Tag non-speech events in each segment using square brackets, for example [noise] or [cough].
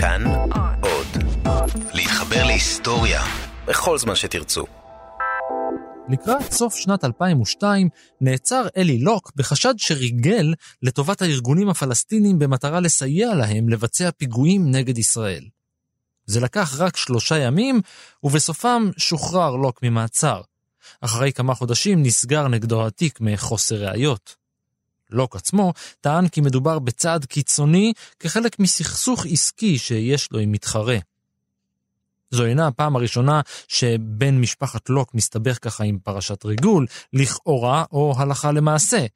כאן עוד. להתחבר להיסטוריה בכל זמן שתרצו. לקראת סוף שנת 2002 נעצר אלי לוק בחשד שריגל לטובת הארגונים הפלסטינים במטרה לסייע להם לבצע פיגועים נגד ישראל. זה לקח רק שלושה ימים, ובסופם שוחרר לוק ממעצר. אחרי כמה חודשים נסגר נגדו התיק מחוסר ראיות. לוק עצמו טען כי מדובר בצעד קיצוני כחלק מסכסוך עסקי שיש לו עם מתחרה. זו אינה הפעם הראשונה שבן משפחת לוק מסתבך ככה עם פרשת ריגול, לכאורה או הלכה למעשה.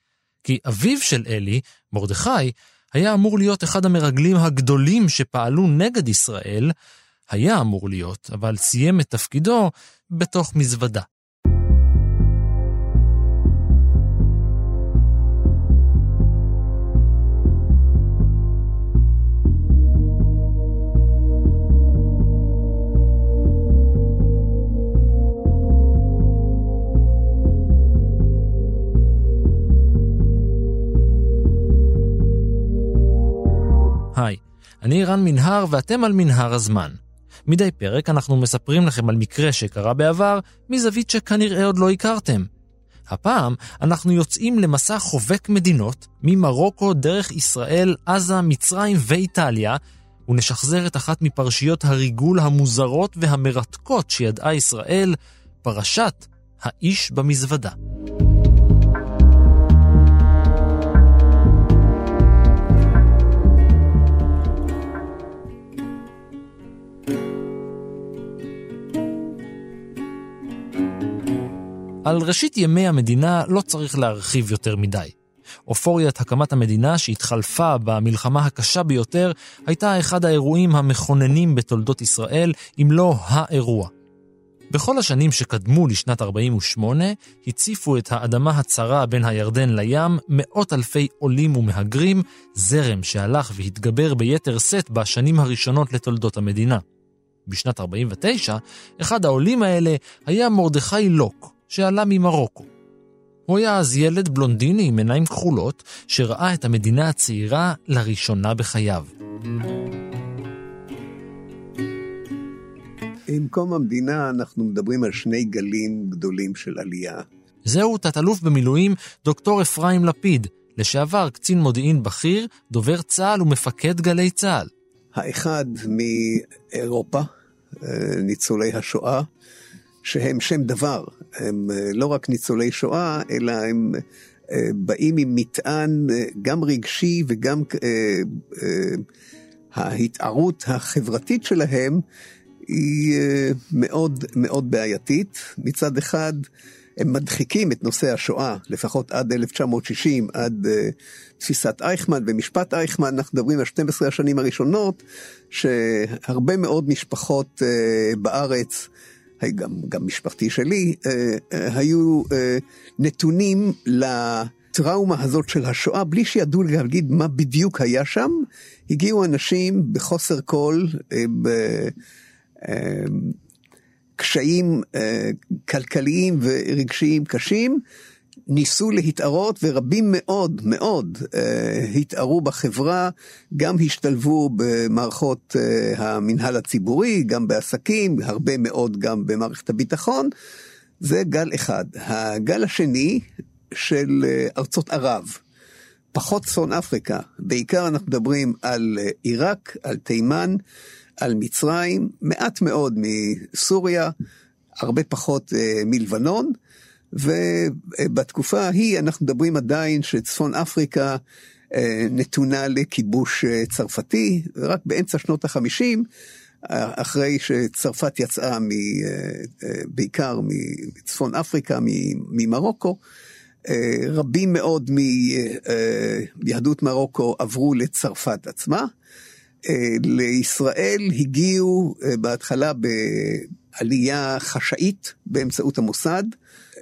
כי אביו של אלי, מרדכי, היה אמור להיות אחד המרגלים הגדולים שפעלו נגד ישראל, היה אמור להיות, אבל סיים את תפקידו בתוך מזוודה. היי, אני רן מנהר ואתם על מנהר הזמן. מדי פרק אנחנו מספרים לכם על מקרה שקרה בעבר מזווית שכנראה עוד לא הכרתם. הפעם אנחנו יוצאים למסע חובק מדינות ממרוקו דרך ישראל, עזה, מצרים ואיטליה, ונשחזר את אחת מפרשיות הריגול המוזרות והמרתקות שידעה ישראל, פרשת האיש במזוודה. על ראשית ימי המדינה לא צריך להרחיב יותר מדי. אופוריית הקמת המדינה שהתחלפה במלחמה הקשה ביותר, הייתה אחד האירועים המכוננים בתולדות ישראל, אם לא האירוע. בכל השנים שקדמו לשנת 48, הציפו את האדמה הצרה בין הירדן לים מאות אלפי עולים ומהגרים, זרם שהלך והתגבר ביתר שאת בשנים הראשונות לתולדות המדינה. בשנת 49, אחד העולים האלה היה מרדכי לוק, שעלה ממרוקו. הוא היה אז ילד בלונדיני עם עיניים כחולות, שראה את המדינה הצעירה לראשונה בחייו. עם קום המדינה אנחנו מדברים על שני גלים גדולים של עלייה. זהו תת-אלוף במילואים דוקטור אפרים לפיד, לשעבר קצין מודיעין בכיר, דובר צה"ל ומפקד גלי צה"ל. האחד מאירופה, ניצולי השואה, שהם שם דבר, הם לא רק ניצולי שואה, אלא הם באים עם מטען גם רגשי וגם ההתערות החברתית שלהם היא מאוד מאוד בעייתית. מצד אחד, הם מדחיקים את נושא השואה, לפחות עד 1960, עד תפיסת אייכמן ומשפט אייכמן, אנחנו מדברים על 12 השנים הראשונות, שהרבה מאוד משפחות בארץ, גם, גם משפחתי שלי, uh, uh, היו uh, נתונים לטראומה הזאת של השואה, בלי שידעו להגיד מה בדיוק היה שם. הגיעו אנשים בחוסר כל, ב... קשיים uh, כלכליים ורגשיים קשים, ניסו להתערות ורבים מאוד מאוד uh, התערו בחברה, גם השתלבו במערכות uh, המינהל הציבורי, גם בעסקים, הרבה מאוד גם במערכת הביטחון. זה גל אחד. הגל השני של uh, ארצות ערב, פחות צפון אפריקה, בעיקר אנחנו מדברים על uh, עיראק, על תימן, על מצרים, מעט מאוד מסוריה, הרבה פחות uh, מלבנון, ובתקופה ההיא אנחנו מדברים עדיין שצפון אפריקה uh, נתונה לכיבוש uh, צרפתי, ורק באמצע שנות החמישים, אחרי שצרפת יצאה מ, בעיקר מצפון אפריקה, ממרוקו, רבים מאוד מיהדות מרוקו עברו לצרפת עצמה. לישראל הגיעו בהתחלה בעלייה חשאית באמצעות המוסד.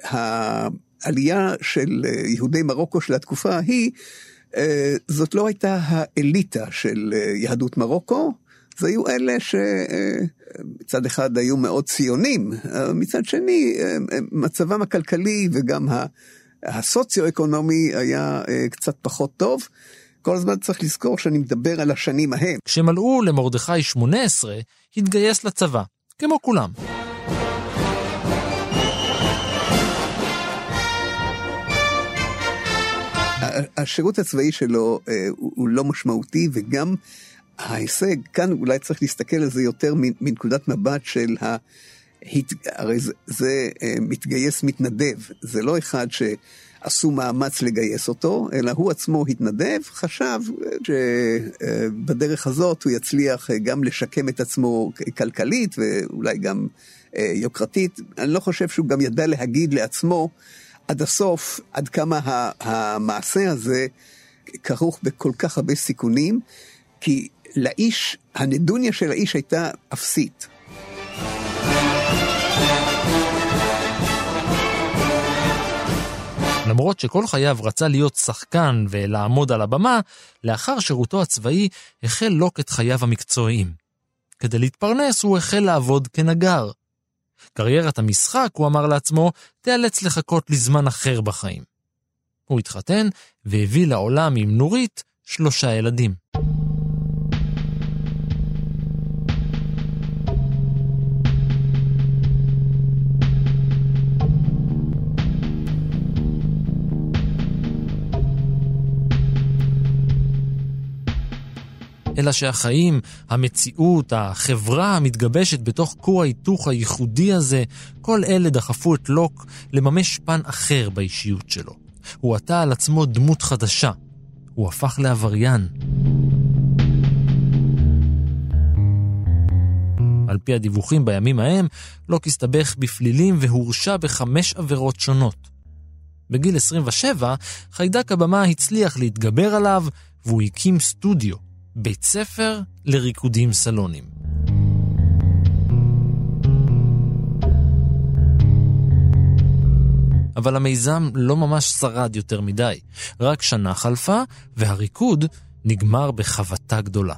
העלייה של יהודי מרוקו של התקופה ההיא, זאת לא הייתה האליטה של יהדות מרוקו, זה היו אלה שמצד אחד היו מאוד ציונים, מצד שני מצבם הכלכלי וגם הסוציו-אקונומי היה קצת פחות טוב. כל הזמן צריך לזכור שאני מדבר על השנים ההם. כשמלאו למרדכי 18, התגייס לצבא, כמו כולם. השירות הצבאי שלו אה, הוא לא משמעותי, וגם ההישג, כאן אולי צריך להסתכל על זה יותר מנקודת מבט של ה... הרי זה, זה אה, מתגייס מתנדב, זה לא אחד שעשו מאמץ לגייס אותו, אלא הוא עצמו התנדב, חשב שבדרך הזאת הוא יצליח גם לשקם את עצמו כלכלית ואולי גם אה, יוקרתית. אני לא חושב שהוא גם ידע להגיד לעצמו עד הסוף עד כמה המעשה הזה כרוך בכל כך הרבה סיכונים, כי לאיש, הנדוניה של האיש הייתה אפסית. למרות שכל חייו רצה להיות שחקן ולעמוד על הבמה, לאחר שירותו הצבאי החל לוק את חייו המקצועיים. כדי להתפרנס הוא החל לעבוד כנגר. קריירת המשחק, הוא אמר לעצמו, תיאלץ לחכות לזמן אחר בחיים. הוא התחתן והביא לעולם עם נורית שלושה ילדים. אלא שהחיים, המציאות, החברה המתגבשת בתוך כור ההיתוך הייחודי הזה, כל אלה דחפו את לוק לממש פן אחר באישיות שלו. הוא עטה על עצמו דמות חדשה. הוא הפך לעבריין. על פי הדיווחים בימים ההם, לוק הסתבך בפלילים והורשע בחמש עבירות שונות. בגיל 27, חיידק הבמה הצליח להתגבר עליו, והוא הקים סטודיו, בית ספר לריקודים סלונים. אבל המיזם לא ממש שרד יותר מדי. רק שנה חלפה, והריקוד נגמר בחבטה גדולה.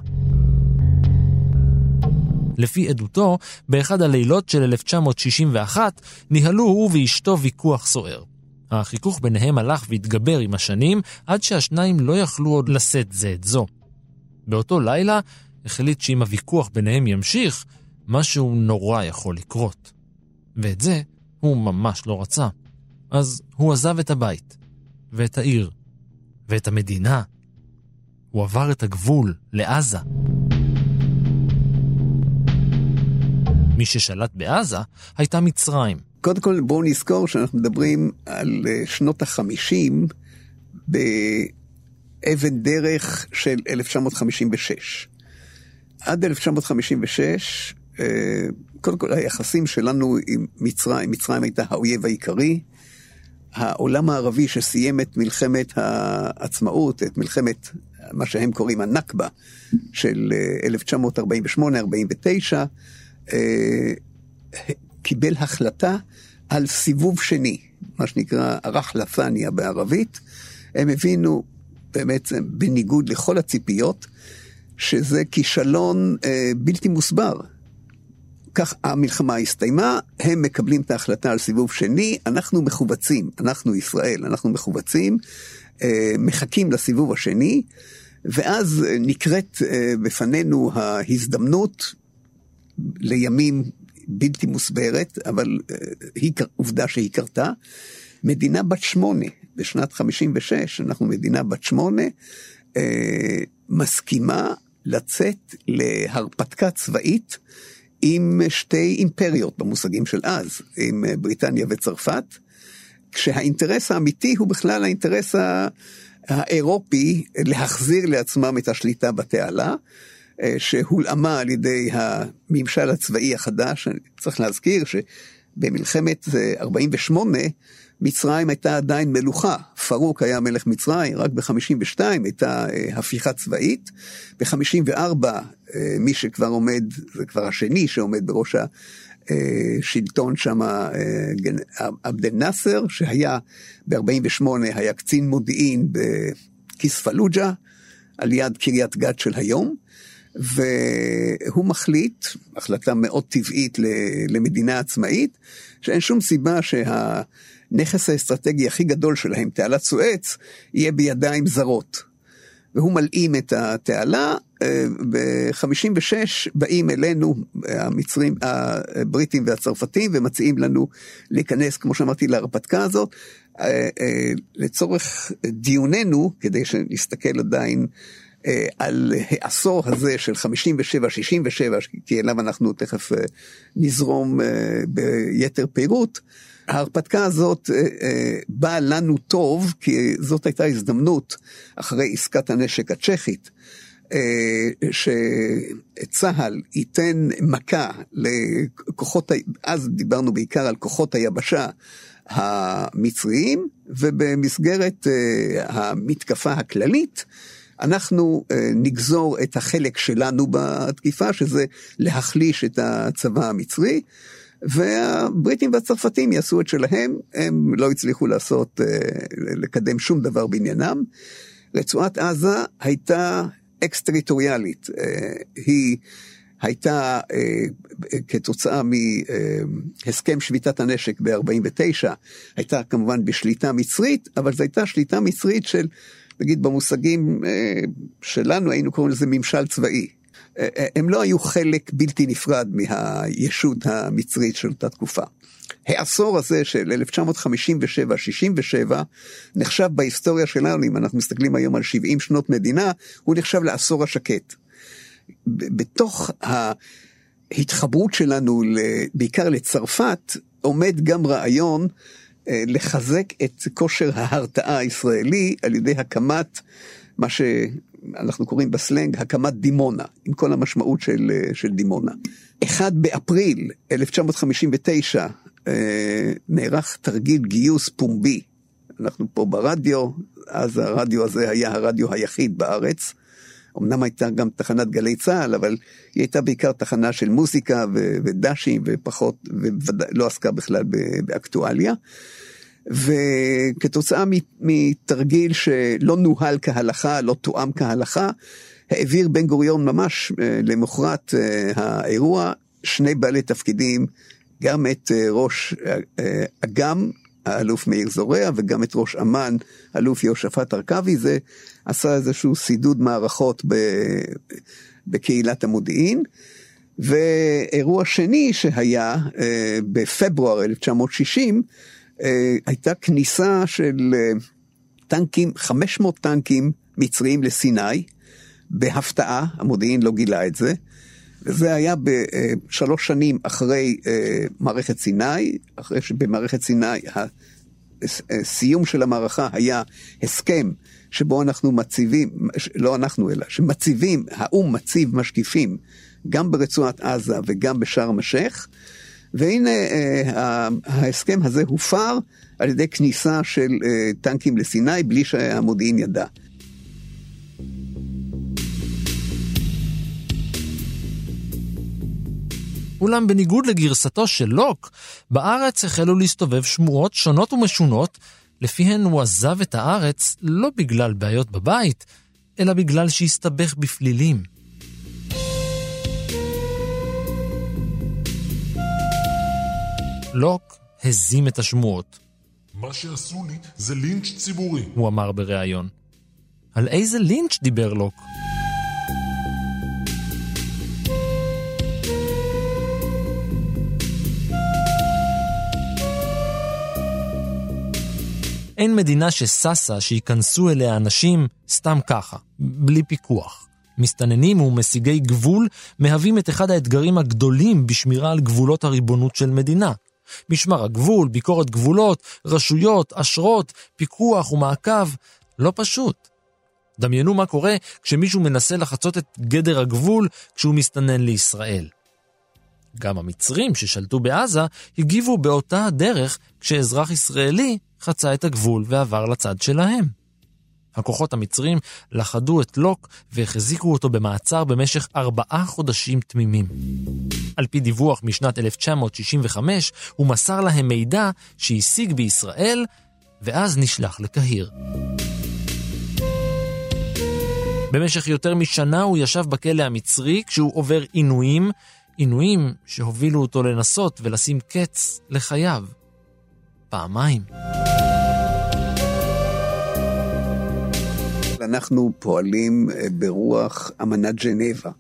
לפי עדותו, באחד הלילות של 1961 ניהלו הוא ואשתו ויכוח סוער. החיכוך ביניהם הלך והתגבר עם השנים, עד שהשניים לא יכלו עוד לשאת זה את זו. באותו לילה החליט שאם הוויכוח ביניהם ימשיך, משהו נורא יכול לקרות. ואת זה הוא ממש לא רצה. אז הוא עזב את הבית, ואת העיר, ואת המדינה. הוא עבר את הגבול לעזה. מי ששלט בעזה הייתה מצרים. קודם כל בואו נזכור שאנחנו מדברים על אה, שנות החמישים באבן דרך של 1956. עד 1956, אה, קודם כל היחסים שלנו עם מצרים, מצרים הייתה האויב העיקרי, העולם הערבי שסיים את מלחמת העצמאות, את מלחמת מה שהם קוראים הנכבה של 1948-49, אה, אה, קיבל החלטה על סיבוב שני, מה שנקרא הרחלפניה בערבית. הם הבינו באמת בניגוד לכל הציפיות, שזה כישלון אה, בלתי מוסבר. כך המלחמה הסתיימה, הם מקבלים את ההחלטה על סיבוב שני, אנחנו מכווצים, אנחנו ישראל, אנחנו מכווצים, אה, מחכים לסיבוב השני, ואז נקראת אה, בפנינו ההזדמנות לימים בלתי מוסברת, אבל אה, היא עובדה שהיא קרתה. מדינה בת שמונה, בשנת 56, אנחנו מדינה בת שמונה, מסכימה לצאת להרפתקה צבאית עם שתי אימפריות במושגים של אז, עם בריטניה וצרפת, כשהאינטרס האמיתי הוא בכלל האינטרס האירופי להחזיר לעצמם את השליטה בתעלה, אה, שהולאמה על ידי הממשל הצבאי החדש. צריך להזכיר שבמלחמת 48' מצרים הייתה עדיין מלוכה. פרוק היה מלך מצרים, רק ב-52 הייתה אה, הפיכה צבאית. ב-54 אה, מי שכבר עומד, זה כבר השני שעומד בראש השלטון שם, אה, עבד אל-נאסר, שהיה ב-48 היה קצין מודיעין בכיספלוג'ה, על יד קריית גת של היום. והוא מחליט, החלטה מאוד טבעית למדינה עצמאית, שאין שום סיבה שה... הנכס האסטרטגי הכי גדול שלהם, תעלת סואץ, יהיה בידיים זרות. והוא מלאים את התעלה. אה, ב-56 באים אלינו המצרים, הבריטים והצרפתים ומציעים לנו להיכנס, כמו שאמרתי, להרפתקה הזאת. אה, אה, לצורך דיוננו, כדי שנסתכל עדיין על העשור הזה של 57-67, כי אליו אנחנו תכף נזרום ביתר פירוט, ההרפתקה הזאת אה, אה, באה לנו טוב, כי זאת הייתה הזדמנות, אחרי עסקת הנשק הצ'כית, אה, שצה"ל ייתן מכה לכוחות, אז דיברנו בעיקר על כוחות היבשה המצריים, ובמסגרת המתקפה הכללית, אנחנו נגזור את החלק שלנו בתקיפה, שזה להחליש את הצבא המצרי. והבריטים והצרפתים יעשו את שלהם, הם לא הצליחו לעשות, אה, לקדם שום דבר בעניינם. רצועת עזה הייתה אקס-טריטוריאלית, אה, היא הייתה אה, כתוצאה מהסכם שביתת הנשק ב-49, הייתה כמובן בשליטה מצרית, אבל זו הייתה שליטה מצרית של, נגיד במושגים שלנו היינו קוראים לזה ממשל צבאי. הם לא היו חלק בלתי נפרד מהישות המצרית של אותה תקופה. העשור הזה של 1957-67 נחשב בהיסטוריה שלנו, אם אנחנו מסתכלים היום על 70 שנות מדינה, הוא נחשב לעשור השקט. בתוך ההתחברות שלנו, בעיקר לצרפת, עומד גם רעיון אה, לחזק את כושר ההרתעה הישראלי על ידי הקמת מה ש... אנחנו קוראים בסלנג הקמת דימונה, עם כל המשמעות של, אה, של דימונה. אחד באפריל 1959 אה, נערך תרגיל גיוס פומבי. אנחנו פה ברדיו, אז הרדיו הזה היה הרדיו היחיד בארץ. אמנם הייתה גם תחנת גלי צה"ל, אבל היא הייתה בעיקר תחנה של מוזיקה ודשים ופחות, ולא עסקה בכלל באקטואליה. וכתוצאה מתרגיל שלא נוהל כהלכה, לא תואם כהלכה, העביר בן גוריון ממש אה, למחרת אה, האירוע שני בעלי תפקידים, גם את אה, ראש אג"ם, האלוף מאיר זורע, וגם את ראש אמ"ן, אלוף יהושפט הרכבי, זה עשה איזשהו סידוד מערכות בקהילת המודיעין. ואירוע שני שהיה בפברואר 1960, אה, הייתה כניסה של אה, טנקים, 500 טנקים מצריים לסיני, בהפתעה, המודיעין לא גילה את זה, וזה היה בשלוש שנים אחרי אה, מערכת סיני, אחרי שבמערכת סיני הסיום של המערכה היה הסכם שבו אנחנו מציבים, לא אנחנו אלא, שמציבים, האו"ם מציב משקיפים גם ברצועת עזה וגם בשארם א-שייח. והנה אה, ההסכם הזה הופר על ידי כניסה של אה, טנקים לסיני בלי שהמודיעין ידע. אולם בניגוד לגרסתו של לוק, בארץ החלו להסתובב שמועות שונות ומשונות, לפיהן הוא עזב את הארץ לא בגלל בעיות בבית, אלא בגלל שהסתבך בפלילים. לוק הזים את השמועות. מה שעשו לי זה לינץ' ציבורי. הוא אמר בריאיון. על איזה לינץ' דיבר לוק? אין מדינה שששה שייכנסו אליה אנשים סתם ככה, בלי פיקוח. מסתננים ומשיגי גבול מהווים את אחד האתגרים הגדולים בשמירה על גבולות הריבונות של מדינה. משמר הגבול, ביקורת גבולות, רשויות, אשרות, פיקוח ומעקב, לא פשוט. דמיינו מה קורה כשמישהו מנסה לחצות את גדר הגבול כשהוא מסתנן לישראל. גם המצרים ששלטו בעזה הגיבו באותה הדרך כשאזרח ישראלי חצה את הגבול ועבר לצד שלהם. הכוחות המצרים לכדו את לוק והחזיקו אותו במעצר במשך ארבעה חודשים תמימים. על פי דיווח משנת 1965, הוא מסר להם מידע שהשיג בישראל, ואז נשלח לקהיר. במשך יותר משנה הוא ישב בכלא המצרי כשהוא עובר עינויים, עינויים שהובילו אותו לנסות ולשים קץ לחייו. פעמיים. אנחנו פועלים ברוח אמנת ג'נבה.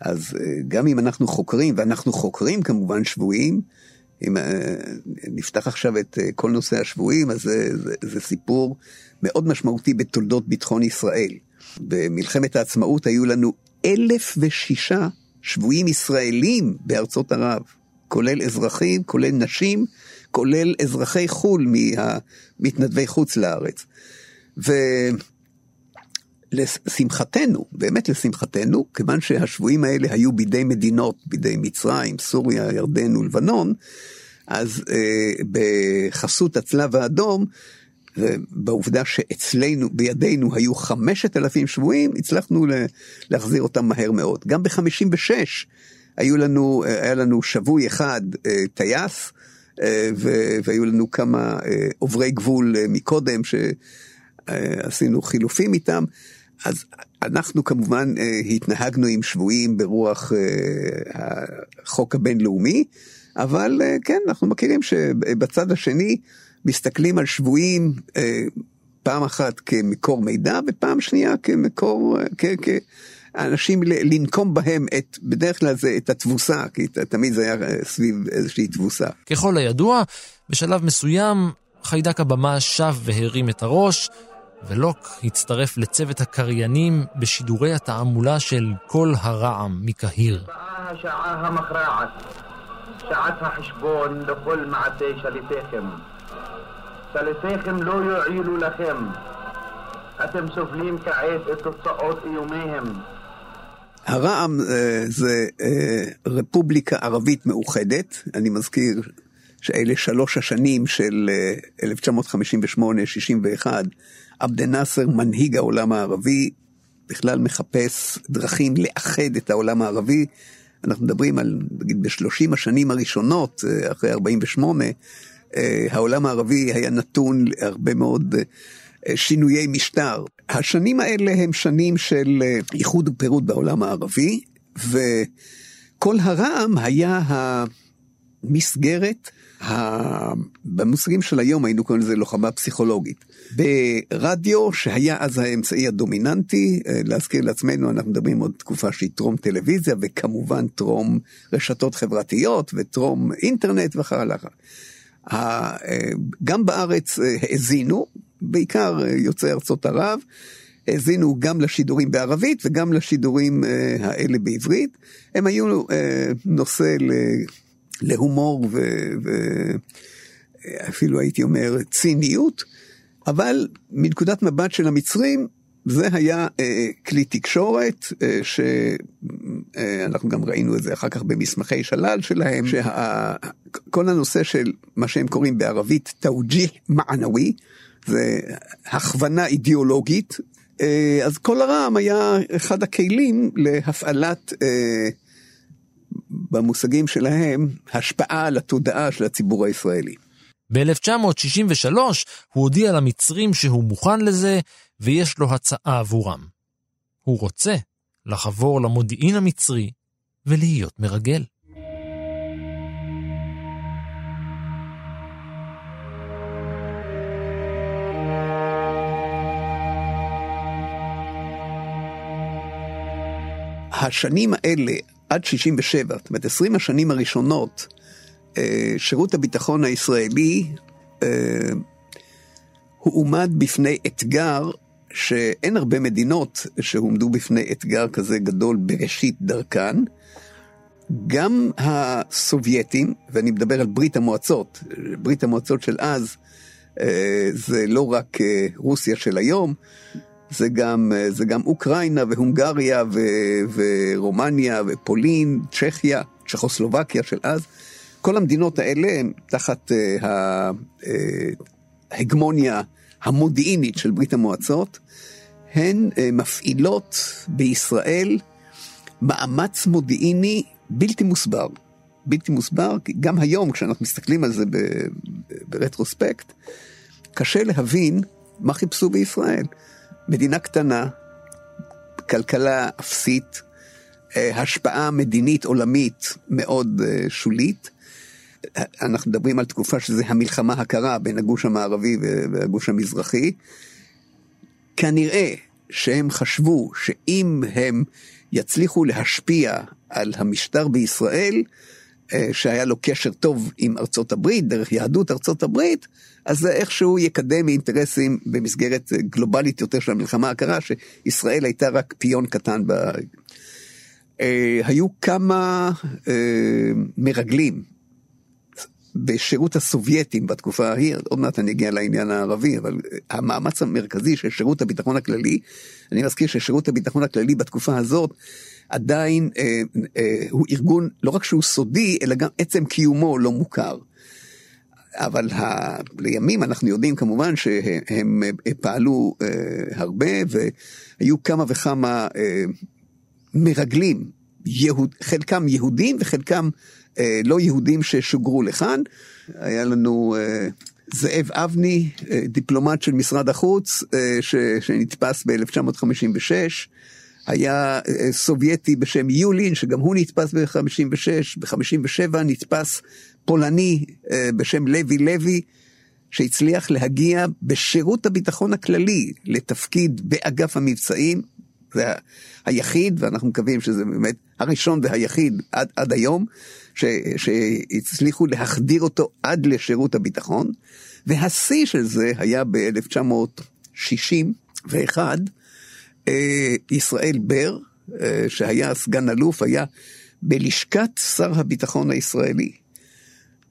אז גם אם אנחנו חוקרים, ואנחנו חוקרים כמובן שבויים, אם נפתח עכשיו את כל נושא השבויים, אז זה, זה, זה סיפור מאוד משמעותי בתולדות ביטחון ישראל. במלחמת העצמאות היו לנו אלף ושישה שבויים ישראלים בארצות ערב, כולל אזרחים, כולל נשים, כולל אזרחי חו"ל מהמתנדבי חוץ לארץ. ולשמחתנו, באמת לשמחתנו, כיוון שהשבויים האלה היו בידי מדינות, בידי מצרים, סוריה, ירדן ולבנון, אז אה, בחסות הצלב האדום, ובעובדה שאצלנו, בידינו היו חמשת אלפים שבויים, הצלחנו להחזיר אותם מהר מאוד. גם ב-56 היו לנו, היה לנו שבוי אחד, אה, טייס, אה, והיו לנו כמה אה, עוברי גבול מקודם שעשינו חילופים איתם. אז אנחנו כמובן התנהגנו עם שבויים ברוח החוק הבינלאומי, אבל כן, אנחנו מכירים שבצד השני מסתכלים על שבויים אה, פעם אחת כמקור מידע ופעם שנייה כמקור, כאנשים לנקום בהם את, בדרך כלל זה את התבוסה, כי תמיד זה היה אה, סביב איזושהי תבוסה. ככל הידוע, בשלב מסוים חיידק הבמה שב והרים את הראש, ולוק הצטרף לצוות הקריינים בשידורי התעמולה של קול הרעם מקהיר. השעה המכרעת, שעת החשבון לכל מעשי שליטיכם. שליטיכם לא יועילו לכם. אתם סובלים כעת את תוצאות איומיהם. הרע"מ אה, זה אה, רפובליקה ערבית מאוחדת, אני מזכיר שאלה שלוש השנים של 1958-61, אה, עבד נאסר, מנהיג העולם הערבי, בכלל מחפש דרכים לאחד את העולם הערבי. אנחנו מדברים על, נגיד, בשלושים השנים הראשונות, אחרי 48', אה, העולם הערבי היה נתון להרבה מאוד אה, שינויי משטר. השנים האלה הם שנים של אה, איחוד ופירוד בעולם הערבי, וכל הרעם היה המסגרת, במושגים של היום היינו קוראים לזה לוחמה פסיכולוגית. ברדיו, שהיה אז האמצעי הדומיננטי, להזכיר לעצמנו, אנחנו מדברים עוד תקופה שהיא טרום טלוויזיה, וכמובן טרום רשתות חברתיות וטרום אינטרנט וכך הלאה. גם בארץ אה, האזינו, בעיקר אה, יוצאי ארצות ערב, האזינו גם לשידורים בערבית וגם לשידורים אה, האלה בעברית. הם היו נושא להומור ואפילו הייתי אומר ציניות, אבל מנקודת מבט של המצרים, זה היה אה, כלי תקשורת, אה, שאנחנו אה, גם ראינו את זה אחר כך במסמכי שלל שלהם, שכל הנושא של מה שהם קוראים בערבית תאוג'י מענווי, זה הכוונה אידיאולוגית, אה, אז כל הרעם היה אחד הכלים להפעלת, אה, במושגים שלהם, השפעה על התודעה של הציבור הישראלי. ב-1963 הוא הודיע למצרים שהוא מוכן לזה, ויש לו הצעה עבורם. הוא רוצה לחבור למודיעין המצרי ולהיות מרגל. השנים האלה, עד 67, זאת אומרת 20 השנים הראשונות, אה, שירות הביטחון הישראלי אה, הועמד בפני אתגר שאין הרבה מדינות שהועמדו בפני אתגר כזה גדול בראשית דרכן. גם הסובייטים, ואני מדבר על ברית המועצות, ברית המועצות של אז, אה, זה לא רק רוסיה של היום, זה גם, אה, זה גם אוקראינה והונגריה ו, ורומניה ופולין, צ'כיה, צ'כוסלובקיה של אז. כל המדינות האלה הן תחת ההגמוניה המודיעינית של ברית המועצות, הן אה, מפעילות בישראל מאמץ מודיעיני בלתי מוסבר. בלתי מוסבר, כי גם היום כשאנחנו מסתכלים על זה ברטרוספקט, קשה להבין מה חיפשו בישראל. מדינה קטנה, כלכלה אפסית, אה, השפעה מדינית עולמית מאוד אה, שולית. אנחנו מדברים על תקופה שזה המלחמה הקרה בין הגוש המערבי והגוש המזרחי. כנראה שהם חשבו שאם הם יצליחו להשפיע על המשטר בישראל, אה, שהיה לו קשר טוב עם ארצות הברית, דרך יהדות ארצות הברית, אז זה איכשהו יקדם אינטרסים במסגרת גלובלית יותר של המלחמה הקרה, שישראל הייתה רק פיון קטן ב... אה, היו כמה אה, מרגלים בשירות הסובייטים בתקופה ההיא, עוד מעט אני אגיע לעניין הערבי, אבל המאמץ המרכזי של שירות הביטחון הכללי, אני מזכיר ששירות הביטחון הכללי בתקופה הזאת עדיין אה, אה, הוא ארגון, לא רק שהוא סודי, אלא גם עצם קיומו לא מוכר. אבל ה... לימים אנחנו יודעים כמובן שהם אה, פעלו אה, הרבה והיו כמה וכמה אה, מרגלים, יהוד, חלקם יהודים וחלקם לא יהודים ששוגרו לכאן. היה לנו זאב אבני, דיפלומט של משרד החוץ, ש, שנתפס ב-1956. היה סובייטי בשם יולין, שגם הוא נתפס ב-56, ב-57 נתפס פולני אה, בשם לוי לוי, שהצליח להגיע בשירות הביטחון הכללי לתפקיד באגף המבצעים, זה היחיד, ואנחנו מקווים שזה באמת הראשון והיחיד עד, עד היום, ש, שהצליחו להחדיר אותו עד לשירות הביטחון, והשיא של זה היה ב-1961, אה, ישראל בר, אה, שהיה סגן אלוף, היה בלשכת שר הביטחון הישראלי.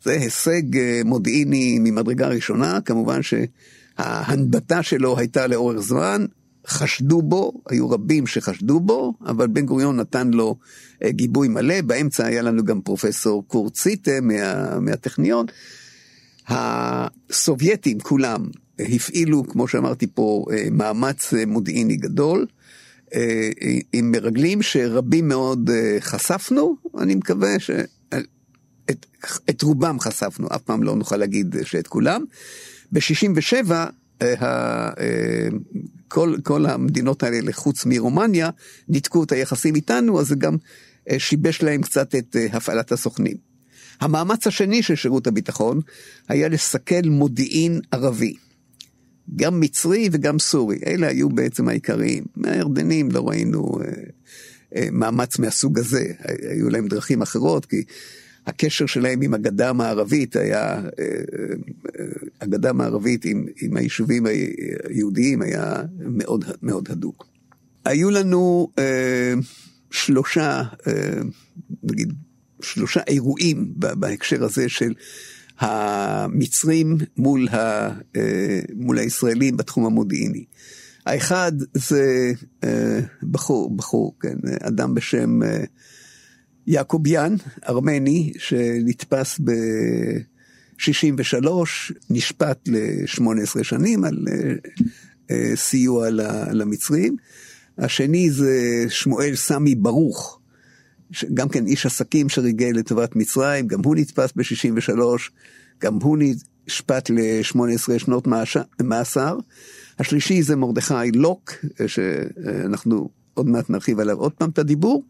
זה הישג אה, מודיעיני ממדרגה ראשונה, כמובן שההנבטה שלו הייתה לאורך זמן, חשדו בו, היו רבים שחשדו בו, אבל בן גוריון נתן לו גיבוי מלא, באמצע היה לנו גם פרופסור קורט ציטה מה, מהטכניון. הסובייטים כולם הפעילו, כמו שאמרתי פה, אה, מאמץ אה, מודיעיני גדול, אה, עם מרגלים שרבים מאוד חשפנו, אני מקווה ש... את, את רובם חשפנו, אף פעם לא נוכל להגיד שאת כולם. ב-67' כל, כל המדינות האלה, חוץ מרומניה, ניתקו את היחסים איתנו, אז זה גם שיבש להם קצת את הפעלת הסוכנים. המאמץ השני של שירות הביטחון היה לסכל מודיעין ערבי. גם מצרי וגם סורי, אלה היו בעצם העיקריים. מהירדנים לא ראינו אה, אה, מאמץ מהסוג הזה, היו להם דרכים אחרות, כי הקשר שלהם עם הגדה המערבית היה, אה, אה, הגדה המערבית עם, עם היישובים היהודיים היה מאוד מאוד הדוק. היו לנו אה, שלושה, אה, נגיד, שלושה אירועים בהקשר הזה של המצרים מול, ה, אה, מול הישראלים בתחום המודיעיני. האחד זה אה, בחור, בחור, כן, אדם בשם אה, יעקוביאן, ארמני, שנתפס ב-63, נשפט ל-18 שנים על סיוע למצרים. השני זה שמואל סמי ברוך, גם כן איש עסקים שריגל לטובת מצרים, גם הוא נתפס ב-63, גם הוא נשפט ל-18 שנות מאסר. השלישי זה מרדכי לוק, שאנחנו עוד מעט נרחיב עליו עוד פעם את הדיבור.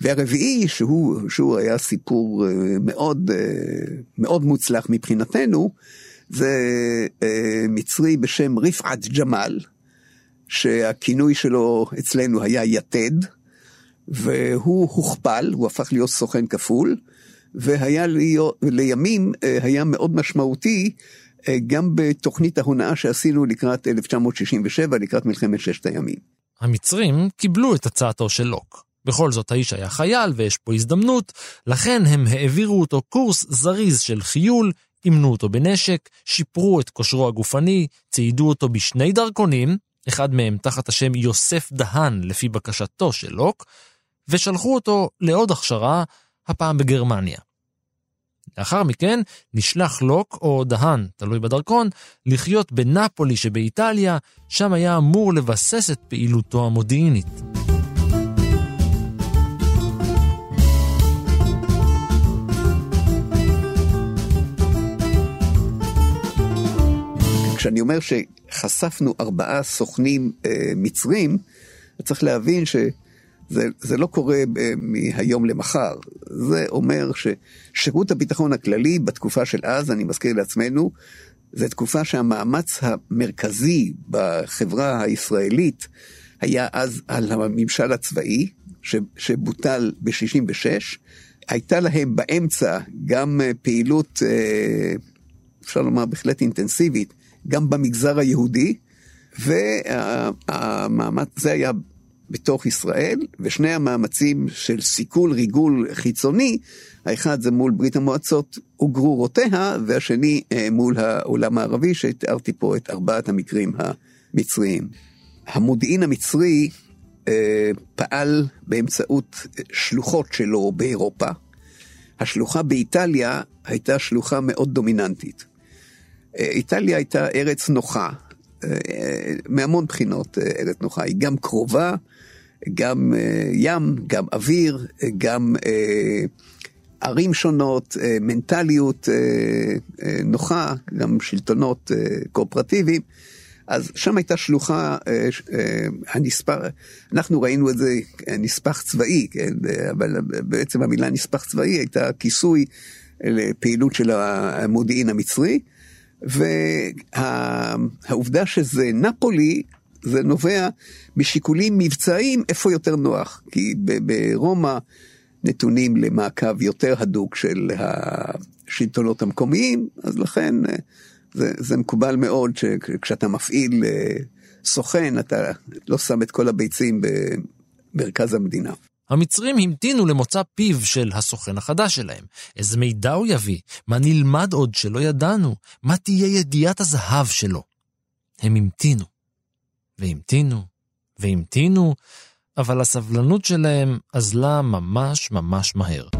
והרביעי, שהוא, שהוא היה סיפור אה, מאוד, אה, מאוד מוצלח מבחינתנו, זה אה, מצרי בשם רפעת ג'מאל, שהכינוי שלו אצלנו היה יתד. והוא הוכפל, הוא הפך להיות סוכן כפול, והיה להיות, לימים היה מאוד משמעותי גם בתוכנית ההונאה שעשינו לקראת 1967, לקראת מלחמת ששת הימים. המצרים קיבלו את הצעתו של לוק. בכל זאת האיש היה חייל ויש פה הזדמנות, לכן הם העבירו אותו קורס זריז של חיול, אימנו אותו בנשק, שיפרו את כושרו הגופני, ציידו אותו בשני דרכונים, אחד מהם תחת השם יוסף דהן לפי בקשתו של לוק, ושלחו אותו לעוד הכשרה, הפעם בגרמניה. לאחר מכן נשלח לוק או דהן, תלוי בדרכון, לחיות בנפולי שבאיטליה, שם היה אמור לבסס את פעילותו המודיעינית. כשאני אומר שחשפנו ארבעה סוכנים אה, מצרים, צריך להבין ש... זה, זה לא קורה אה, מהיום למחר, זה אומר ששירות הביטחון הכללי בתקופה של אז, אני מזכיר לעצמנו, זו תקופה שהמאמץ המרכזי בחברה הישראלית היה אז על הממשל הצבאי, ש, שבוטל ב-66. הייתה להם באמצע גם אה, פעילות, אה, אפשר לומר בהחלט אינטנסיבית, גם במגזר היהודי, והמאמץ, זה היה בתוך ישראל, ושני המאמצים של סיכול ריגול חיצוני, האחד זה מול ברית המועצות וגרורותיה, והשני אה, מול העולם הערבי, שתיארתי פה את ארבעת המקרים המצריים. המודיעין המצרי אה, פעל באמצעות שלוחות שלו באירופה. השלוחה באיטליה הייתה שלוחה מאוד דומיננטית. אה, איטליה הייתה ארץ נוחה, מהמון בחינות ארץ נוחה, היא גם קרובה, גם ים, גם אוויר, גם ערים שונות, מנטליות נוחה, גם שלטונות קואופרטיביים. אז שם הייתה שלוחה, אה, אה, הנספח, אנחנו ראינו את זה נספח צבאי, כן, אבל בעצם המילה נספח צבאי הייתה כיסוי לפעילות של המודיעין המצרי, והעובדה שזה נפולי, זה נובע משיקולים מבצעיים איפה יותר נוח, כי ברומא נתונים למעקב יותר הדוק של השלטונות המקומיים, אז לכן אה, זה, זה מקובל מאוד שכשאתה מפעיל אה, סוכן, אתה לא שם את כל הביצים במרכז המדינה. המצרים המתינו למוצא פיו של הסוכן החדש שלהם. איזה מידע הוא יביא? מה נלמד עוד שלא ידענו? מה תהיה ידיעת הזהב שלו? הם המתינו. והמתינו, והמתינו, אבל הסבלנות שלהם אזלה ממש ממש מהר.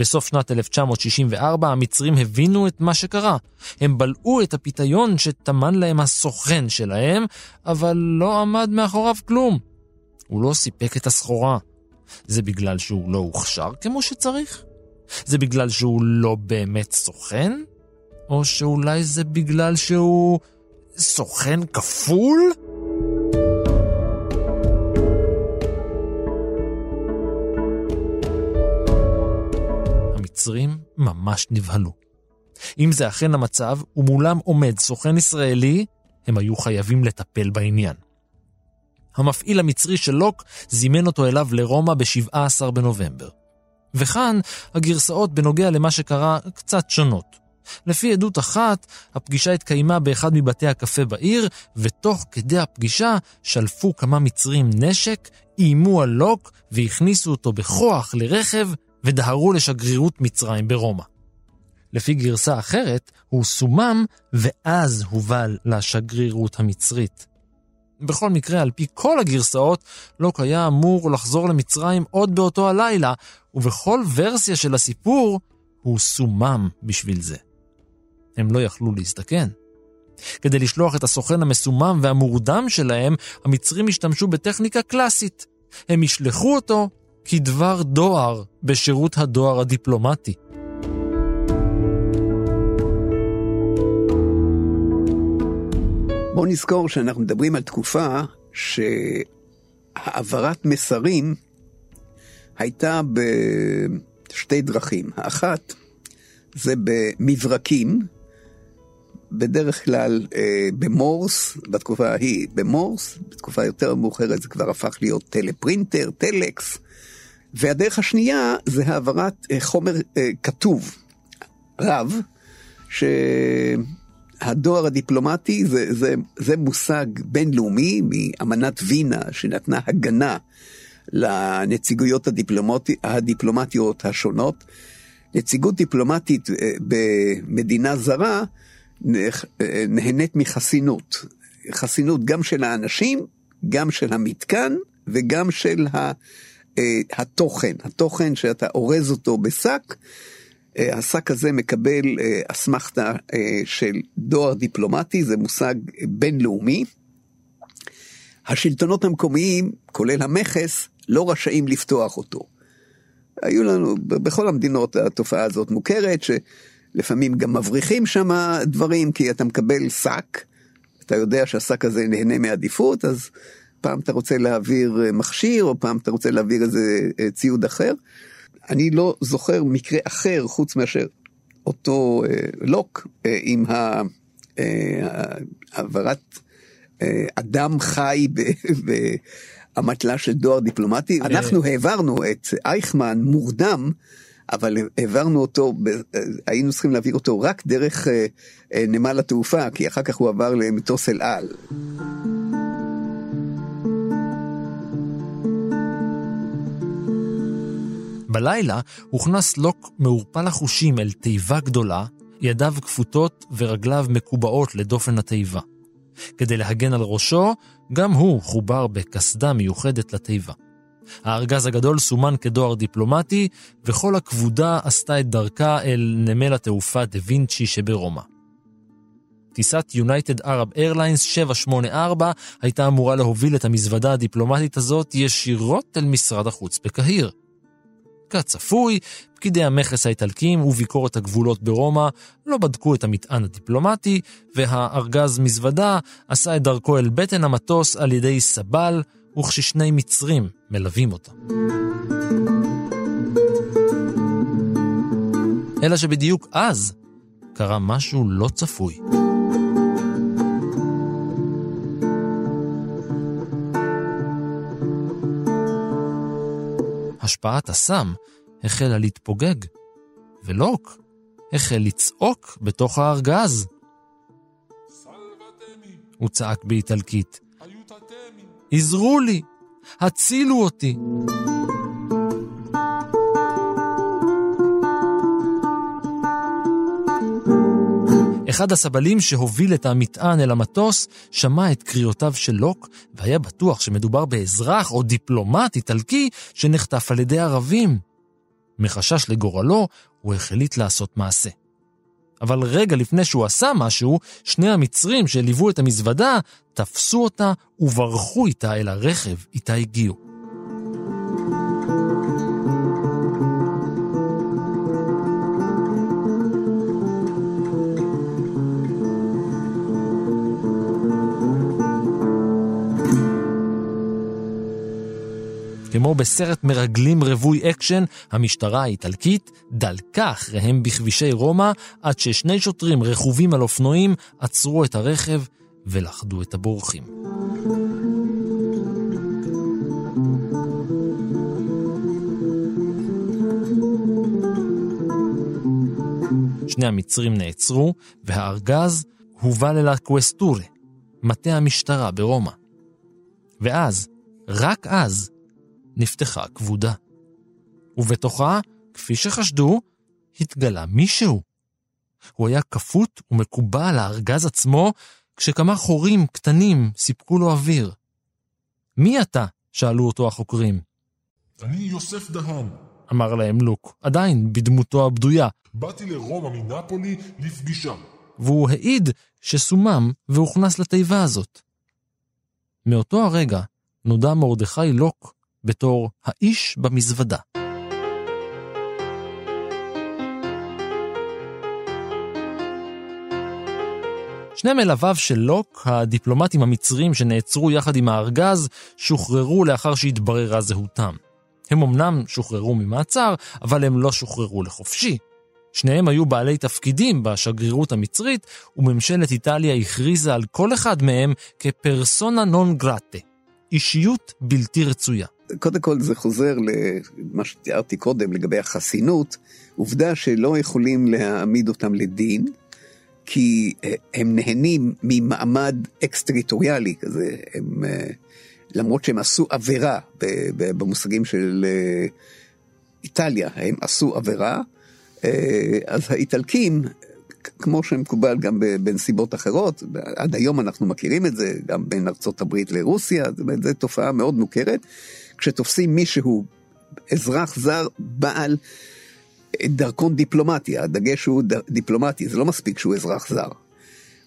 בסוף שנת 1964 המצרים הבינו את מה שקרה. הם בלעו את הפיתיון שטמן להם הסוכן שלהם, אבל לא עמד מאחוריו כלום. הוא לא סיפק את הסחורה. זה בגלל שהוא לא הוכשר כמו שצריך? זה בגלל שהוא לא באמת סוכן? או שאולי זה בגלל שהוא סוכן כפול? המצרים ממש נבהלו. אם זה אכן המצב, ומולם עומד סוכן ישראלי, הם היו חייבים לטפל בעניין. המפעיל המצרי של לוק זימן אותו אליו לרומא ב-17 בנובמבר. וכאן הגרסאות בנוגע למה שקרה קצת שונות. לפי עדות אחת, הפגישה התקיימה באחד מבתי הקפה בעיר, ותוך כדי הפגישה שלפו כמה מצרים נשק, איימו על לוק והכניסו אותו בכוח לרכב ודהרו לשגרירות מצרים ברומא. לפי גרסה אחרת, הוא סומם ואז הובל לשגרירות המצרית. בכל מקרה, על פי כל הגרסאות, לוק היה אמור לחזור למצרים עוד באותו הלילה, ובכל ורסיה של הסיפור, הוא סומם בשביל זה. הם לא יכלו להזדקן. כדי לשלוח את הסוכן המסומם והמורדם שלהם, המצרים השתמשו בטכניקה קלאסית. הם ישלחו אותו כדבר דואר בשירות הדואר הדיפלומטי. בואו נזכור שאנחנו מדברים על תקופה שהעברת מסרים הייתה בשתי דרכים. האחת זה במברקים, בדרך כלל אה, במורס, בתקופה ההיא במורס, בתקופה יותר מאוחרת זה כבר הפך להיות טלפרינטר, טלקס, והדרך השנייה זה העברת אה, חומר אה, כתוב, רב, שהדואר הדיפלומטי זה, זה, זה מושג בינלאומי מאמנת וינה שנתנה הגנה לנציגויות הדיפלומטי, הדיפלומטיות השונות. נציגות דיפלומטית אה, במדינה זרה נהנית מחסינות. חסינות גם של האנשים, גם של המתקן וגם של ה... אה, התוכן, התוכן שאתה אורז אותו בשק, אה, השק הזה מקבל אה, אסמכתה של דואר דיפלומטי, זה מושג בינלאומי. השלטונות המקומיים, כולל המכס, לא רשאים לפתוח אותו. היו לנו, בכל המדינות התופעה הזאת מוכרת, שלפעמים גם מבריחים שם דברים, כי אתה מקבל שק, אתה יודע שהשק הזה נהנה מעדיפות, אז פעם אתה רוצה להעביר אה, מכשיר, או פעם אתה רוצה להעביר איזה אה, ציוד אחר. אני לא זוכר מקרה אחר חוץ מאשר אותו לוק עם העברת אדם חי [laughs] באמתלה של דואר דיפלומטי. אנחנו העברנו את אייכמן מורדם. אבל העברנו אותו, היינו צריכים להעביר אותו רק דרך נמל התעופה, כי אחר כך הוא עבר למטוס אל על. בלילה הוכנס לוק מעורפל החושים אל תיבה גדולה, ידיו כפותות ורגליו מקובעות לדופן התיבה. כדי להגן על ראשו, גם הוא חובר בקסדה מיוחדת לתיבה. הארגז הגדול סומן כדואר דיפלומטי, וכל הכבודה עשתה את דרכה אל נמל התעופה דה וינצ'י שברומא. טיסת יונייטד ערב איירליינס 784 הייתה אמורה להוביל את המזוודה הדיפלומטית הזאת ישירות אל משרד החוץ בקהיר. כצפוי, פקידי המכס האיטלקים וביקורת הגבולות ברומא לא בדקו את המטען הדיפלומטי, והארגז מזוודה עשה את דרכו אל בטן המטוס על ידי סבל, וכששני מצרים מלווים אותה. אלא שבדיוק אז קרה משהו לא צפוי. השפעת הסם החלה להתפוגג, ולוק החל לצעוק בתוך הארגז. הוא צעק באיטלקית, עזרו לי, הצילו אותי. אחד הסבלים שהוביל את המטען אל המטוס שמע את קריאותיו של לוק והיה בטוח שמדובר באזרח או דיפלומט איטלקי שנחטף על ידי ערבים. מחשש לגורלו, הוא החליט לעשות מעשה. אבל רגע לפני שהוא עשה משהו, שני המצרים שליוו את המזוודה תפסו אותה וברחו איתה אל הרכב איתה הגיעו. כמו בסרט מרגלים רווי אקשן, המשטרה האיטלקית דלקה אחריהם בכבישי רומא, עד ששני שוטרים רכובים על אופנועים עצרו את הרכב ולכדו את הבורחים. שני המצרים נעצרו, והארגז הובא ל la questura, מטה המשטרה ברומא. ואז, רק אז, נפתחה כבודה. ובתוכה, כפי שחשדו, התגלה מישהו. הוא היה כפות ומקובע על הארגז עצמו, כשכמה חורים קטנים סיפקו לו אוויר. מי אתה? שאלו אותו החוקרים. אני יוסף דהן. אמר להם לוק, עדיין בדמותו הבדויה. באתי לרומא מנפולי לפגישה. והוא העיד שסומם והוכנס לתיבה הזאת. מאותו הרגע נודע מרדכי לוק בתור האיש במזוודה. שני מלוויו של לוק, הדיפלומטים המצרים שנעצרו יחד עם הארגז, שוחררו לאחר שהתבררה זהותם. הם אמנם שוחררו ממעצר, אבל הם לא שוחררו לחופשי. שניהם היו בעלי תפקידים בשגרירות המצרית, וממשלת איטליה הכריזה על כל אחד מהם כפרסונה נון גרטה, אישיות בלתי רצויה. קודם כל זה חוזר למה שתיארתי קודם לגבי החסינות, עובדה שלא יכולים להעמיד אותם לדין, כי אה, הם נהנים ממעמד אקסטריטוריאלי כזה, הם, אה, למרות שהם עשו עבירה במושגים של אה, איטליה, הם עשו עבירה, אז האיטלקים, כמו שמקובל גם בנסיבות אחרות, עד היום אנחנו מכירים את זה, גם בין ארצות הברית לרוסיה, זו תופעה מאוד מוכרת. כשתופסים מישהו, אזרח זר, בעל דרכון דיפלומטי, הדגש הוא דיפלומטי, זה לא מספיק שהוא אזרח זר.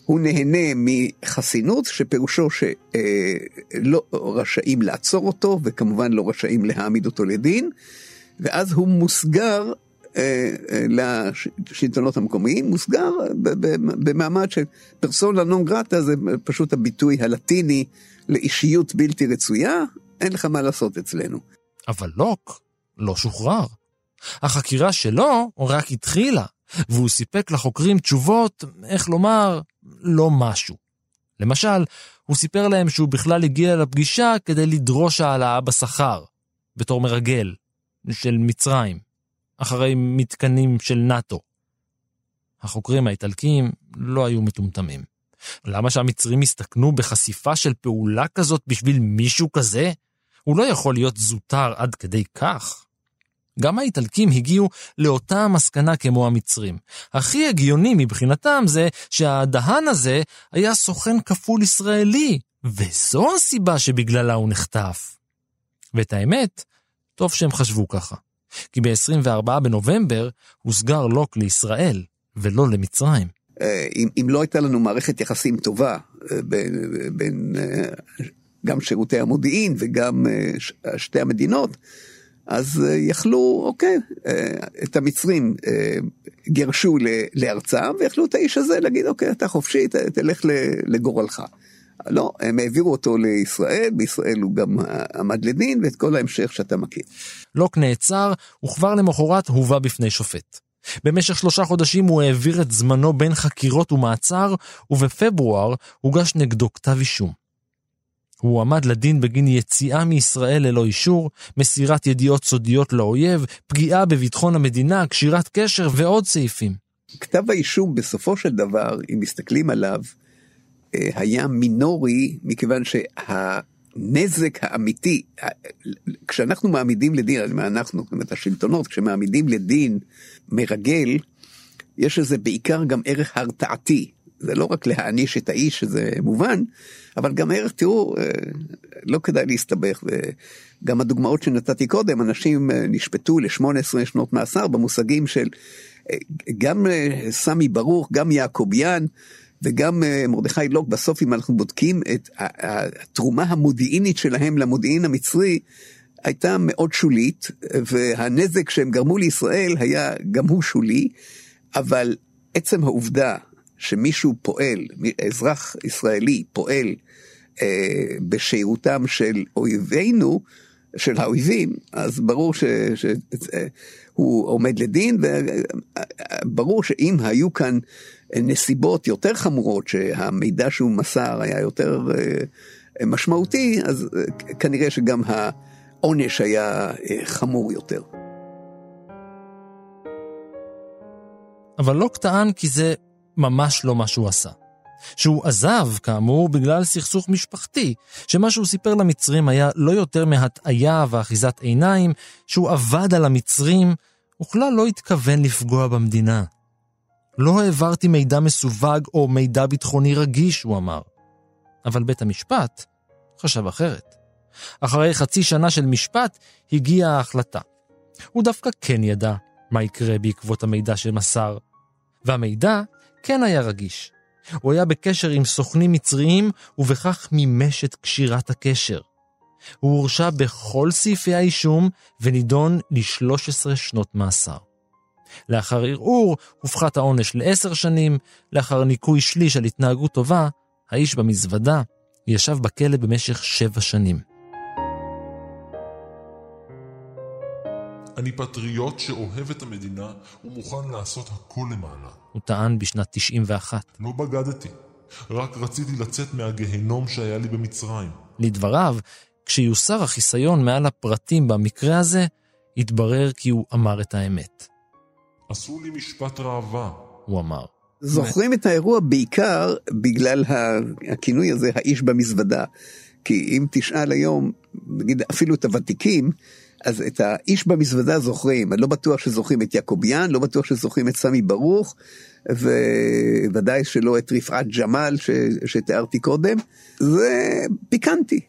הוא נהנה מחסינות, שפירושו שלא רשאים לעצור אותו, וכמובן לא רשאים להעמיד אותו לדין, ואז הוא מוסגר אה, אה, לשלטונות המקומיים, מוסגר במעמד של פרסונה נון גרטה, זה פשוט הביטוי הלטיני לאישיות בלתי רצויה, אין לך מה לעשות אצלנו. אבל לוק לא שוחרר. החקירה שלו רק התחילה, והוא סיפק לחוקרים תשובות, איך לומר, לא משהו. למשל, הוא סיפר להם שהוא בכלל הגיע לפגישה כדי לדרוש העלאה בשכר, בתור מרגל, של מצרים, אחרי מתקנים של נאט"ו. החוקרים האיטלקים לא היו מטומטמים. למה שהמצרים יסתכנו בחשיפה של פעולה כזאת בשביל מישהו כזה? הוא לא יכול להיות זוטר עד כדי כך. גם האיטלקים הגיעו לאותה המסקנה כמו המצרים. הכי הגיוני מבחינתם זה שהדהן הזה היה סוכן כפול ישראלי, וזו הסיבה שבגללה הוא נחטף. ואת האמת, טוב שהם חשבו ככה. כי ב-24 בנובמבר הוסגר לוק לישראל, ולא למצרים. אה, אם, אם לא הייתה לנו מערכת יחסים טובה אה, בין, בין אה, גם שירותי המודיעין וגם שתי המדינות, אז יכלו, אוקיי, את המצרים גירשו לארצם, ויכלו את האיש הזה להגיד, אוקיי, אתה חופשי, תלך לגורלך. לא, הם העבירו אותו לישראל, בישראל הוא גם עמד לדין, ואת כל ההמשך שאתה מכיר. לוק נעצר, וכבר למחרת הובא בפני שופט. במשך שלושה חודשים הוא העביר את זמנו בין חקירות ומעצר, ובפברואר הוגש נגדו כתב אישום. הוא עמד לדין בגין יציאה מישראל ללא אישור, מסירת ידיעות סודיות לאויב, פגיעה בביטחון המדינה, קשירת קשר ועוד סעיפים. כתב האישום בסופו של דבר, אם מסתכלים עליו, אה, היה מינורי, מכיוון שה... הנזק האמיתי, כשאנחנו מעמידים לדין, אנחנו, זאת אומרת השלטונות, כשמעמידים לדין מרגל, יש לזה בעיקר גם ערך הרתעתי. זה לא רק להעניש את האיש, שזה מובן, אבל גם ערך, תראו, אה, לא כדאי להסתבך. וגם הדוגמאות שנתתי קודם, אנשים אה, נשפטו ל-18 שנות מאסר במושגים של אה, גם סמי ברוך, גם יעקוביאן, וגם מרדכי לוק, בסוף אם אנחנו בודקים את התרומה המודיעינית שלהם למודיעין המצרי, הייתה מאוד שולית, והנזק שהם גרמו לישראל היה גם הוא שולי, אבל עצם העובדה שמישהו פועל, אזרח ישראלי פועל אה, בשירותם של אויבינו, של האויבים, אז ברור שהוא עומד לדין, וברור שאם היו כאן נסיבות יותר חמורות, שהמידע שהוא מסר היה יותר אה, משמעותי, אז אה, כנראה שגם העונש היה אה, חמור יותר. אבל לוק טען כי זה ממש לא מה שהוא עשה. שהוא עזב, כאמור, בגלל סכסוך משפחתי, שמה שהוא סיפר למצרים היה לא יותר מהטעיה ואחיזת עיניים, שהוא עבד על המצרים, וכלל לא התכוון לפגוע במדינה. לא העברתי מידע מסווג או מידע ביטחוני רגיש, הוא אמר. אבל בית המשפט חשב אחרת. אחרי חצי שנה של משפט הגיעה ההחלטה. הוא דווקא כן ידע מה יקרה בעקבות המידע שמסר. והמידע כן היה רגיש. הוא היה בקשר עם סוכנים מצריים, ובכך מימש את קשירת הקשר. הוא הורשע בכל סעיפי האישום ונידון ל-13 שנות מאסר. לאחר ערעור הופחת העונש לעשר שנים, לאחר ניקוי שליש על התנהגות טובה, האיש במזוודה ישב בכלא במשך שבע שנים. אני פטריוט שאוהב את המדינה ומוכן לעשות הכל למענה. הוא טען בשנת 91. לא בגדתי, רק רציתי לצאת מהגהנום שהיה לי במצרים. לדבריו, כשיוסר החיסיון מעל הפרטים במקרה הזה, התברר כי הוא אמר את האמת. עשו לי משפט ראווה. הוא אמר. זוכרים את האירוע בעיקר בגלל הכינוי הזה, האיש במזוודה. כי אם תשאל היום, נגיד אפילו את הוותיקים, אז את האיש במזוודה זוכרים, אני לא בטוח שזוכרים את יעקוביאן, לא בטוח שזוכרים את סמי ברוך, וודאי שלא את רפעת ג'מאל ש... שתיארתי קודם, זה פיקנטי.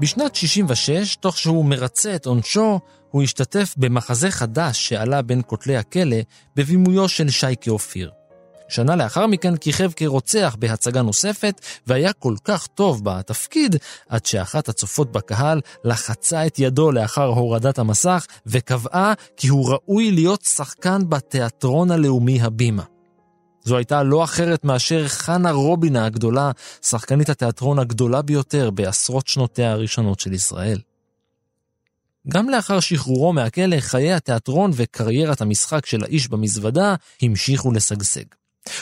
בשנת 66, תוך שהוא מרצה את עונשו, הוא השתתף במחזה חדש שעלה בין כותלי הכלא בבימויו של שייקה אופיר. שנה לאחר מכן כיכב כרוצח בהצגה נוספת, והיה כל כך טוב בתפקיד, עד שאחת הצופות בקהל לחצה את ידו לאחר הורדת המסך, וקבעה כי הוא ראוי להיות שחקן בתיאטרון הלאומי הבימה. זו הייתה לא אחרת מאשר חנה רובינה הגדולה, שחקנית התיאטרון הגדולה ביותר בעשרות שנותיה הראשונות של ישראל. גם לאחר שחרורו מהכלא, חיי התיאטרון וקריירת המשחק של האיש במזוודה המשיכו לשגשג.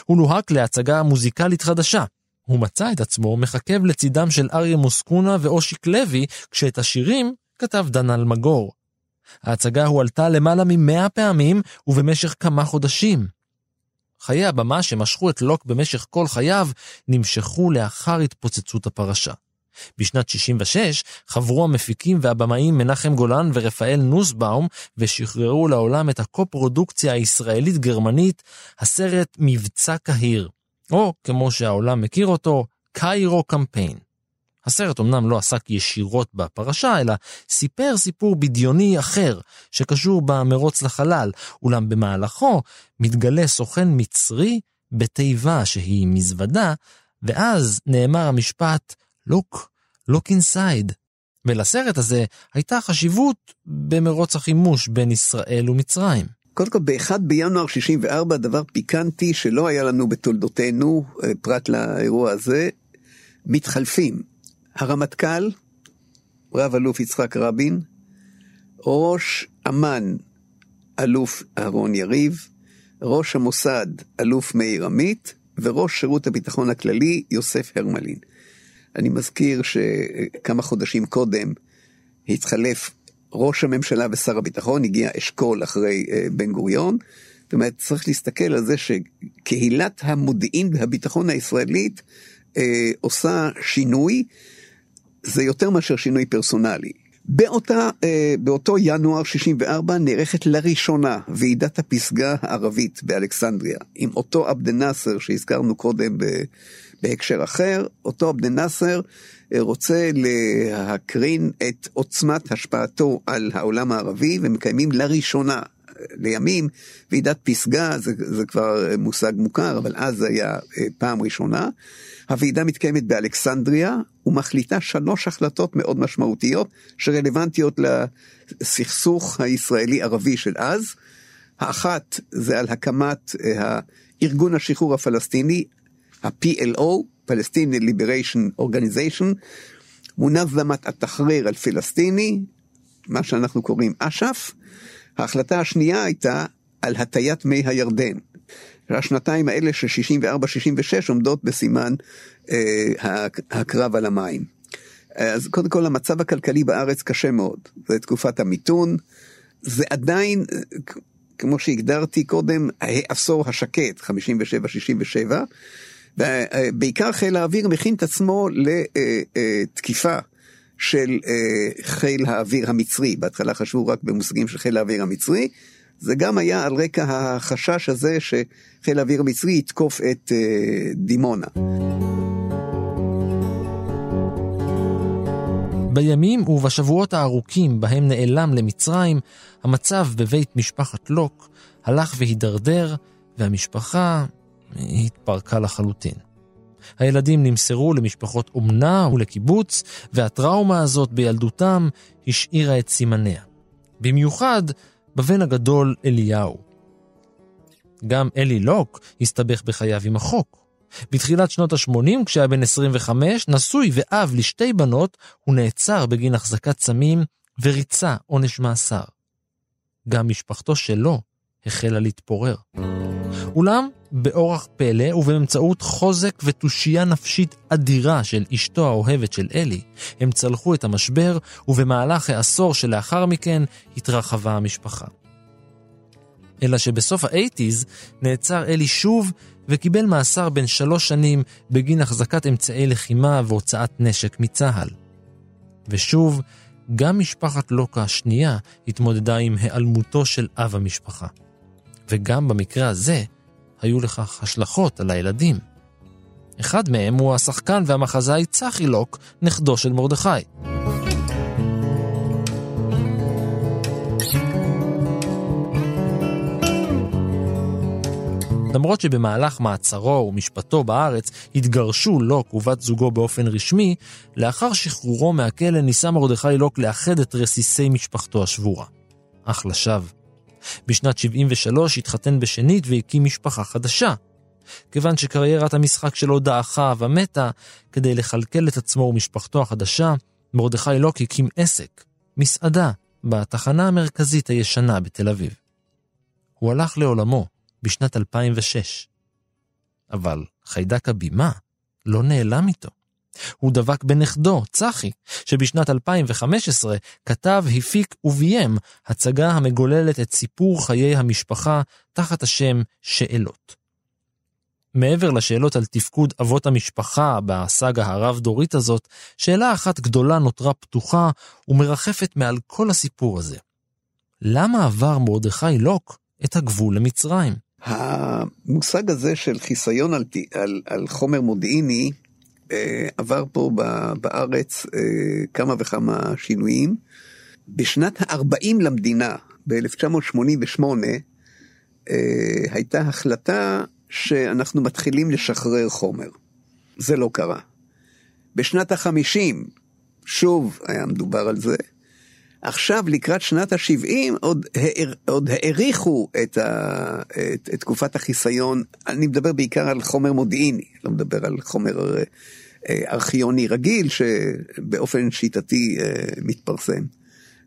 הוא לוהק להצגה מוזיקלית חדשה. הוא מצא את עצמו מחכב לצידם של אריה מוסקונה ואושיק לוי, כשאת השירים כתב דן אלמגור. ההצגה הועלתה למעלה ממאה פעמים ובמשך כמה חודשים. חיי הבמה שמשכו את לוק במשך כל חייו נמשכו לאחר התפוצצות הפרשה. בשנת 66 חברו המפיקים והבמאים מנחם גולן ורפאל נוסבאום ושחררו לעולם את הקו-פרודוקציה הישראלית-גרמנית, הסרט מבצע קהיר, או כמו שהעולם מכיר אותו, קיירו קמפיין. הסרט אמנם לא עסק ישירות בפרשה, אלא סיפר סיפור בדיוני אחר, שקשור במרוץ לחלל, אולם במהלכו מתגלה סוכן מצרי בתיבה שהיא מזוודה, ואז נאמר המשפט, לוק, לוק אינסייד. ולסרט הזה הייתה חשיבות במרוץ החימוש בין ישראל ומצרים. קודם כל, ב-1 בינואר 64, דבר פיקנטי שלא היה לנו בתולדותינו, אה, פרט לאירוע הזה, מתחלפים. הרמטכ"ל, רב אלוף יצחק רבין, ראש אמ"ן, אלוף אהרון יריב, ראש המוסד, אלוף מאיר עמית, וראש שירות הביטחון הכללי, יוסף הרמלין. אני מזכיר שכמה חודשים קודם התחלף ראש הממשלה ושר הביטחון, הגיע אשכול אחרי אה, בן גוריון. זאת אומרת, צריך להסתכל על זה שקהילת המודיעין והביטחון הישראלית אה, עושה שינוי, זה יותר מאשר שינוי פרסונלי. באותה, אה, באותו ינואר 64 נערכת לראשונה ועידת הפסגה הערבית באלכסנדריה, עם אותו עבד נאסר שהזכרנו קודם בהקשר אחר, אותו עבד נאסר אה, רוצה להקרין את עוצמת השפעתו על העולם הערבי ומקיימים לראשונה לימים, ועידת פסגה זה, זה כבר מושג מוכר, אבל אז זה היה אה, פעם ראשונה. הוועידה מתקיימת באלכסנדריה ומחליטה שלוש החלטות מאוד משמעותיות שרלוונטיות לסכסוך הישראלי-ערבי של אז. האחת זה על הקמת ארגון השחרור הפלסטיני, ה-PLO, Palestinian Liberation Organization, מונזמת התחריר אל-פלסטיני, מה שאנחנו קוראים אש"ף. ההחלטה השנייה הייתה על הטיית מי הירדן. השנתיים האלה של 64-66 עומדות בסימן אה, הקרב על המים. אז קודם כל המצב הכלכלי בארץ קשה מאוד, זה תקופת המיתון, זה עדיין, כמו שהגדרתי קודם, העשור השקט, 57-67, ובעיקר חיל האוויר מכין את עצמו לתקיפה של אה, חיל האוויר המצרי, בהתחלה חשבו רק במושגים של חיל האוויר המצרי, זה גם היה על רקע החשש הזה שחיל האוויר המצרי יתקוף את אה, דימונה. בימים ובשבועות הארוכים בהם נעלם למצרים, המצב בבית משפחת לוק הלך והידרדר, והמשפחה התפרקה לחלוטין. הילדים נמסרו למשפחות אומנה ולקיבוץ, והטראומה הזאת בילדותם השאירה את סימניה. במיוחד בבן הגדול אליהו. גם אלי לוק הסתבך בחייו עם החוק. בתחילת שנות ה-80, כשהיה בן 25, נשוי ואב לשתי בנות, הוא נעצר בגין החזקת סמים וריצה עונש מאסר. גם משפחתו שלו החלה להתפורר. אולם, באורח פלא ובאמצעות חוזק ותושייה נפשית אדירה של אשתו האוהבת של אלי, הם צלחו את המשבר, ובמהלך העשור שלאחר מכן התרחבה המשפחה. אלא שבסוף האייטיז נעצר אלי שוב וקיבל מאסר בן שלוש שנים בגין החזקת אמצעי לחימה והוצאת נשק מצה"ל. ושוב, גם משפחת לוקה השנייה התמודדה עם היעלמותו של אב המשפחה. וגם במקרה הזה היו לכך השלכות על הילדים. אחד מהם הוא השחקן והמחזאי צחי לוק, נכדו של מרדכי. למרות שבמהלך מעצרו ומשפטו בארץ התגרשו לוק ובת זוגו באופן רשמי, לאחר שחרורו מהכלא ניסה מרדכי לוק לאחד את רסיסי משפחתו השבורה. אך לשווא. בשנת 73 התחתן בשנית והקים משפחה חדשה. כיוון שקריירת המשחק שלו דעכה ומתה, כדי לכלכל את עצמו ומשפחתו החדשה, מרדכי לוק הקים עסק, מסעדה, בתחנה המרכזית הישנה בתל אביב. הוא הלך לעולמו בשנת 2006. אבל חיידק הבימה לא נעלם איתו. הוא דבק בנכדו, צחי, שבשנת 2015 כתב, הפיק וביים הצגה המגוללת את סיפור חיי המשפחה תחת השם שאלות. מעבר לשאלות על תפקוד אבות המשפחה בסאגה הרב-דורית הזאת, שאלה אחת גדולה נותרה פתוחה ומרחפת מעל כל הסיפור הזה. למה עבר מרדכי לוק את הגבול למצרים? המושג הזה של חיסיון על, על, על חומר מודיעיני עבר פה בארץ אה, כמה וכמה שינויים. בשנת ה-40 למדינה, ב-1988, אה, הייתה החלטה שאנחנו מתחילים לשחרר חומר. זה לא קרה. בשנת ה-50, שוב היה מדובר על זה, עכשיו, לקראת שנת ה-70, עוד, הער, עוד האריכו את, ה, את, את תקופת החיסיון. אני מדבר בעיקר על חומר מודיעיני, לא מדבר על חומר אה, ארכיוני רגיל, שבאופן שיטתי אה, מתפרסם.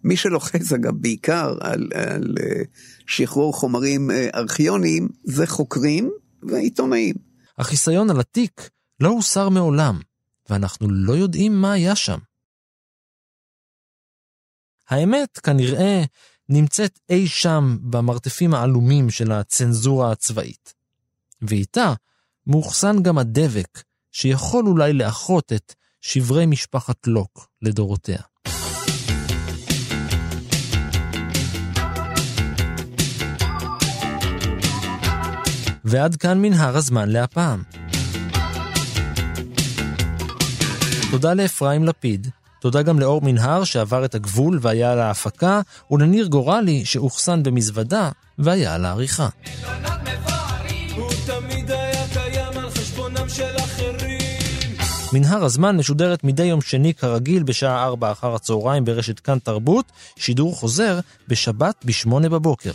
מי שלוחץ, אגב, בעיקר על, על אה, שחרור חומרים ארכיוניים, זה חוקרים ועיתונאים. החיסיון על התיק לא הוסר מעולם, ואנחנו לא יודעים מה היה שם. האמת כנראה נמצאת אי שם במרתפים העלומים של הצנזורה הצבאית. ואיתה מאוחסן גם הדבק שיכול אולי לאחות את שברי משפחת לוק לדורותיה. ועד כאן מנהר הזמן להפעם. תודה לאפרים לפיד, תודה גם לאור מנהר שעבר את הגבול והיה על ההפקה, ולניר גורלי שאוחסן במזוודה והיה על העריכה. מנהר הזמן משודרת מדי יום שני כרגיל בשעה 4 אחר הצהריים ברשת כאן תרבות, שידור חוזר בשבת ב-8 בבוקר.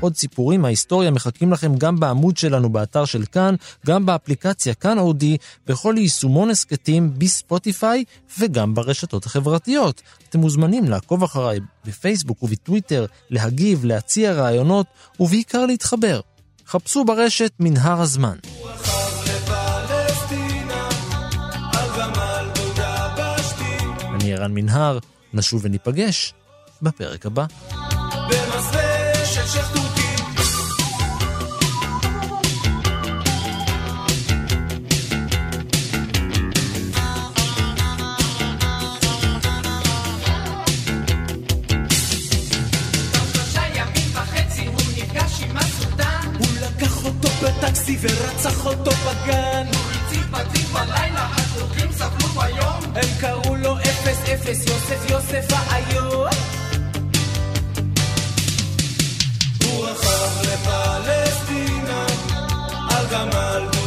עוד סיפורים מההיסטוריה מחכים לכם גם בעמוד שלנו באתר של כאן, גם באפליקציה כאן אודי, בכל יישומון הסכתים בספוטיפיי וגם ברשתות החברתיות. אתם מוזמנים לעקוב אחריי בפייסבוק ובטוויטר, להגיב, להציע רעיונות ובעיקר להתחבר. חפשו ברשת מנהר הזמן. אני ערן מנהר, נשוב וניפגש בפרק הבא. במסווה של שכתוב טקסי ורצח אותו בגן. הוא הציב בתים בלילה, הטורקים סבלו ביום. הם קראו לו אפס אפס יוסף יוסף האיום. הוא רכב לפלסטינה, על גמל